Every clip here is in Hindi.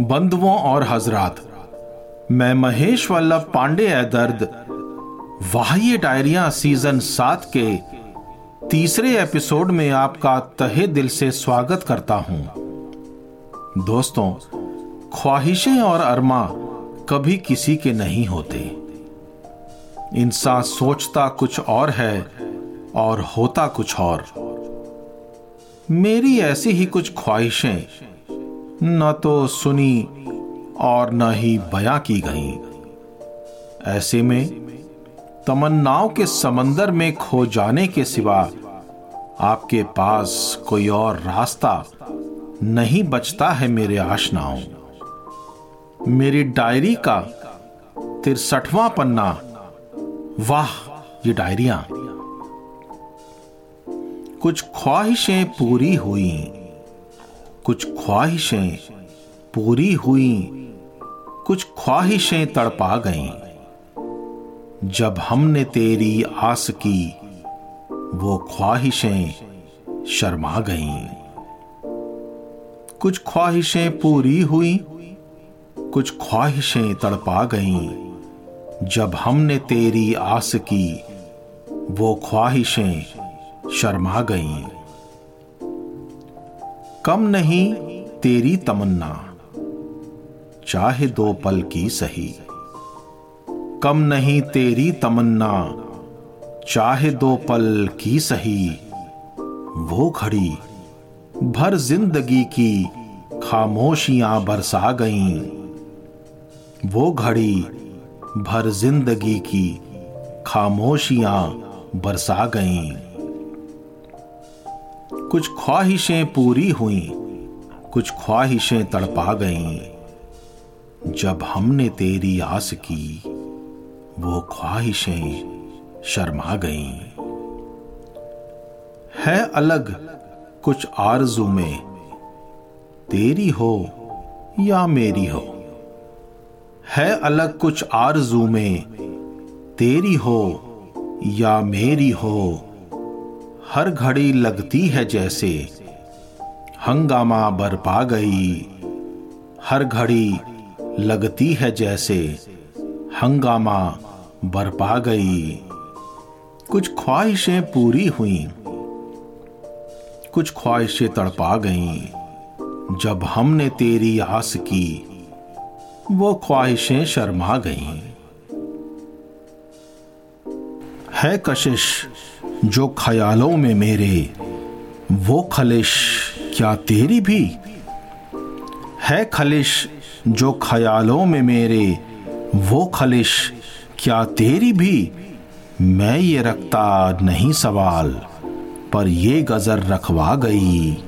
बंधुओं और हजरात, मैं महेश वल्लभ पांडे है दर्द, वाह्य डायरिया सीज़न सात के तीसरे एपिसोड में आपका तहे दिल से स्वागत करता हूँ। दोस्तों, ख्वाहिशें और अरमा कभी किसी के नहीं होते। इंसान सोचता कुछ और है और होता कुछ और। मेरी ऐसी ही कुछ ख्वाहिशें न तो सुनी और न ही बयां की गई। ऐसे में तमन्नाओं के समंदर में खो जाने के सिवा आपके पास कोई और रास्ता नहीं बचता है मेरे आशनाओं। मेरी डायरी का तिरसठवां पन्ना, वाह, ये डायरिया। कुछ ख्वाहिशें पूरी हुई। कुछ ख्वाहिशें पूरी हुई, कुछ ख्वाहिशें तड़पा गईं। जब हमने तेरी आस की, वो ख्वाहिशें शर्मा गईं। कुछ ख्वाहिशें पूरी हुई, कुछ ख्वाहिशें तड़पा गईं। जब हमने तेरी आस की, वो ख्वाहिशें शर्मा गईं। कम नहीं तेरी तमन्ना। चाहे दो पल की सही। कम नहीं तेरी तमन्ना। चाहे दो पल की सही। वो घड़ी भर ज़िंदगी की खामोशियाँ बरसा गईं। वो घड़ी, भर ज़िंदगी की खामोशियाँ बरसा गईं। कुछ ख्वाहिशें पूरी हुई, कुछ ख्वाहिशें तड़पा गईं। जब हमने तेरी आस की, वो ख्वाहिशें शर्मा गईं। है अलग कुछ आरज़ू में, तेरी हो या मेरी हो। है अलग कुछ आरज़ू में, तेरी हो या मेरी हो। हर घड़ी लगती है जैसे। हंगामा बरपा गई। हर घड़ी लगती है जैसे। हंगामा बरपा गई। कुछ ख्वाहिशें पूरी हुई। कुछ ख्वाहिशें तड़पा गईं। जब हमने तेरी आस की, वो ख्वाहिशें शर्मा गईं। है कशिश जो ख्यालों में मेरे, वो खलिश, क्या तेरी भी? है खलिश जो ख्यालों में मेरे, वो खलिश, क्या तेरी भी? मैं ये रखता नहीं सवाल, पर ये गजर रखवा गई।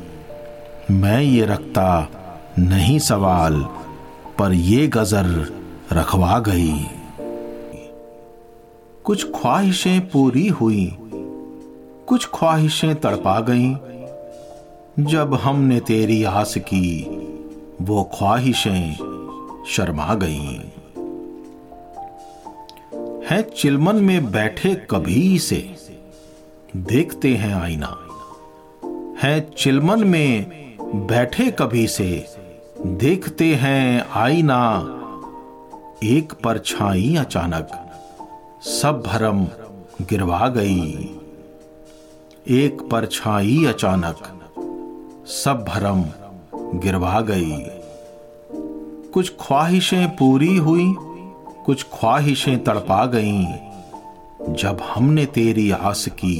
मैं ये रखता नहीं सवाल, पर ये गजर रखवा गई। कुछ ख्वाहिशें पूरी हुई कुछ ख्वाहिशें तड़पा गईं। जब हमने तेरी आस की, वो ख्वाहिशें शर्मा गईं। है चिलमन में बैठे कभी से देखते हैं आईना। है चिलमन में बैठे कभी से देखते हैं आईना। एक परछाई अचानक, सब भरम गिरवा गई। एक परछाई अचानक। सब भरम गिरवा गई। कुछ ख्वाहिशें पूरी हुई, कुछ ख्वाहिशें तड़पा गईं। जब हमने तेरी आस की,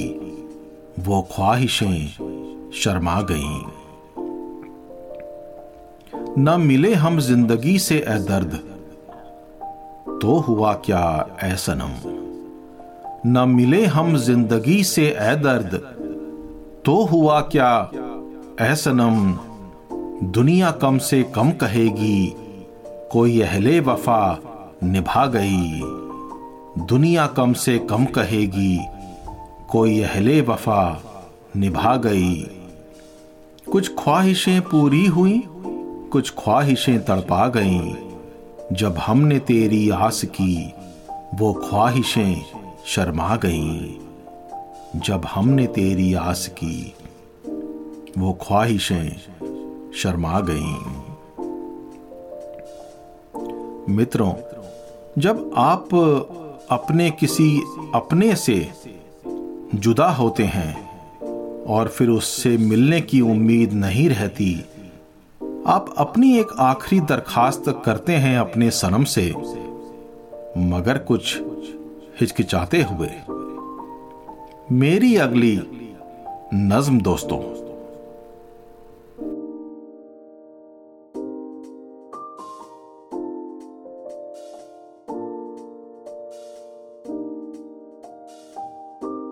वो ख्वाहिशें शर्मा गईं। न मिले हम ज़िंदगी से ए दर्द तो हुआ क्या ऐ सनम। न मिले हम ज़िंदगी से ए दर्द। तो हुआ क्या? ऐ सनम, दुनिया कम से कम कहेगी, कोई अहले वफा निभा गई। दुनिया कम से कम कहेगी, कोई अहले वफा निभा गई। कुछ ख्वाहिशें पूरी हुई, कुछ ख्वाहिशें तड़पा गईं। जब हमने तेरी आस की, वो ख्वाहिशें शर्मा गईं। जब हमने तेरी आस की, वो ख्वाहिशें शर्मा गईं। मित्रों, जब आप अपने किसी अपने से जुदा होते हैं और फिर उससे मिलने की उम्मीद नहीं रहती, आप अपनी एक आखिरी दरखास्त करते हैं अपने सनम से। मगर कुछ हिचकिचाते हुए मेरी अगली नज्म दोस्तों